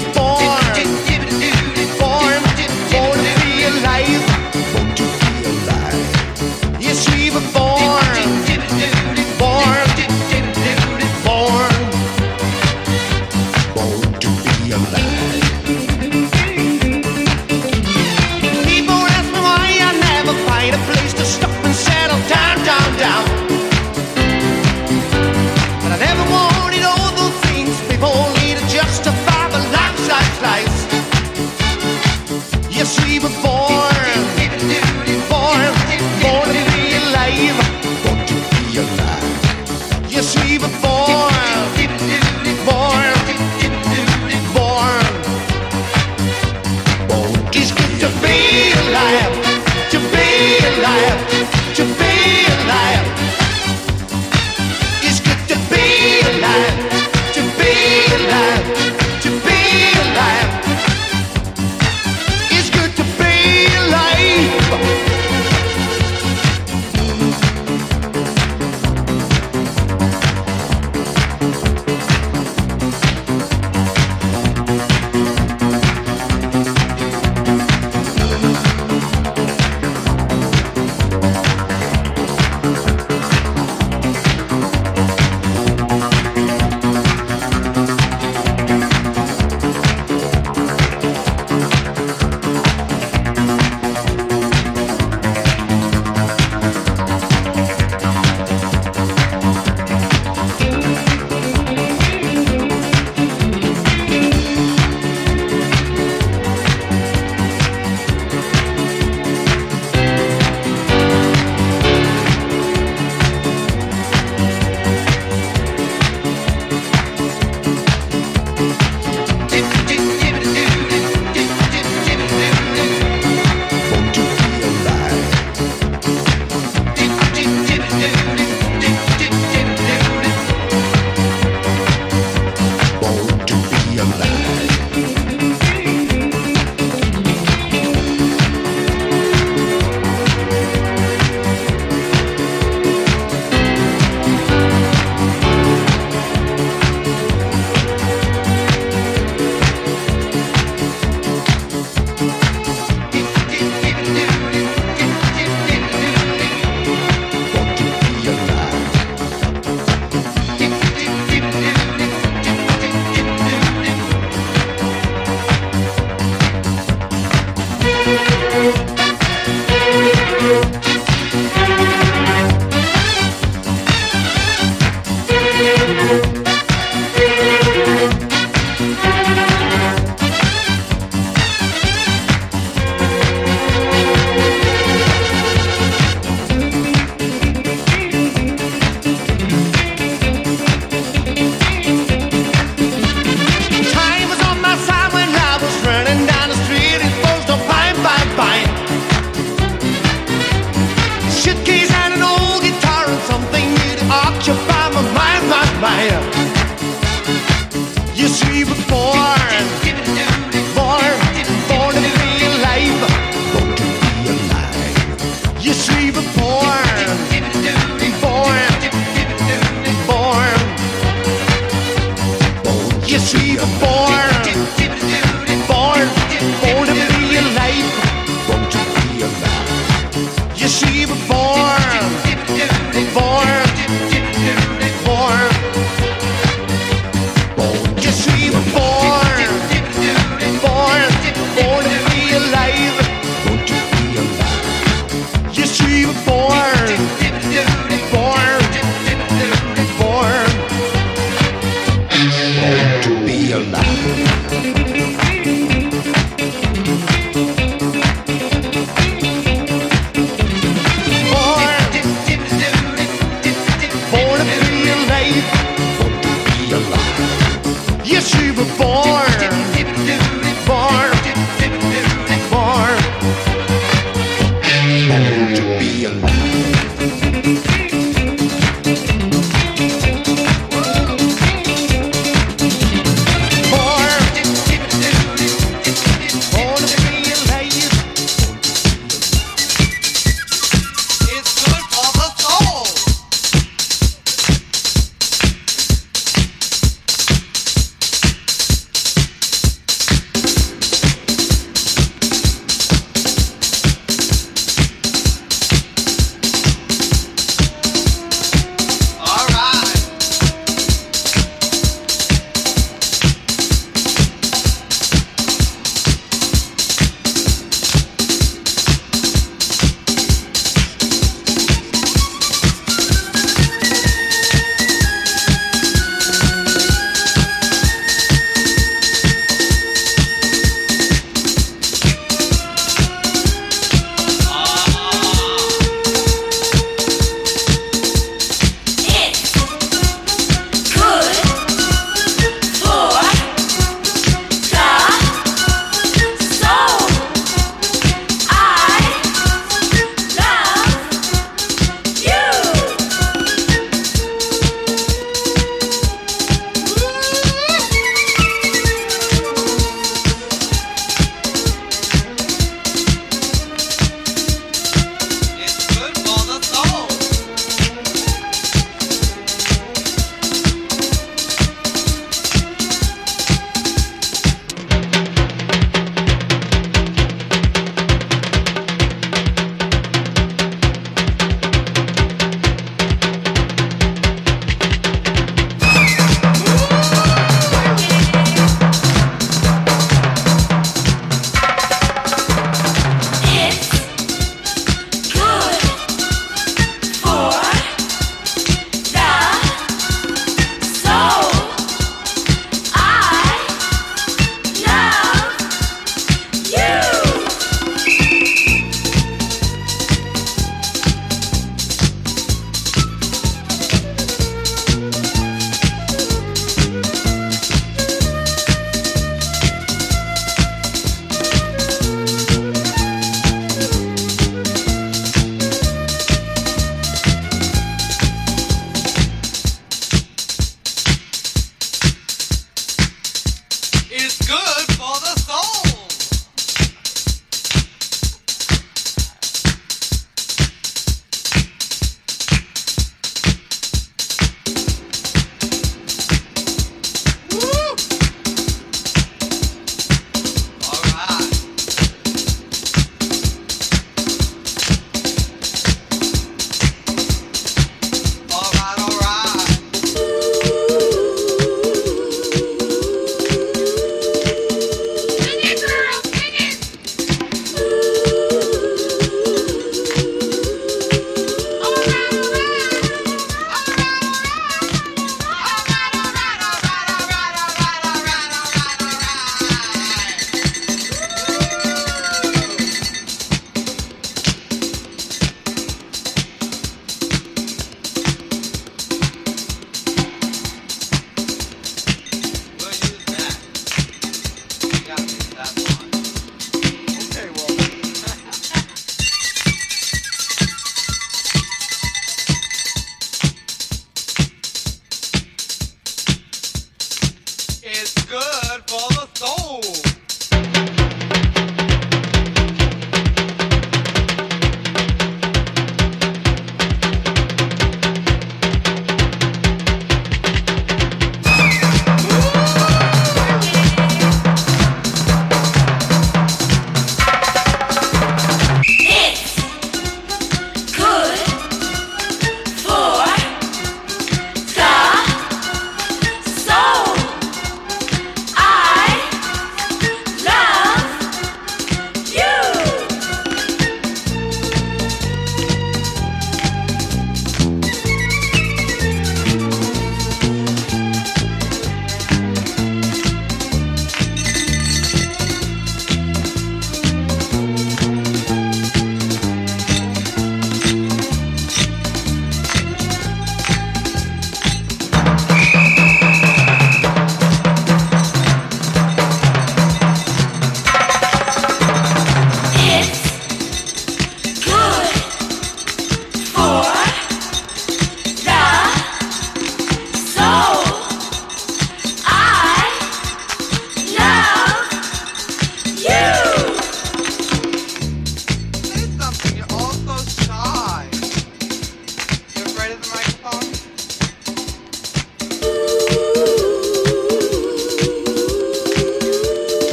the boy.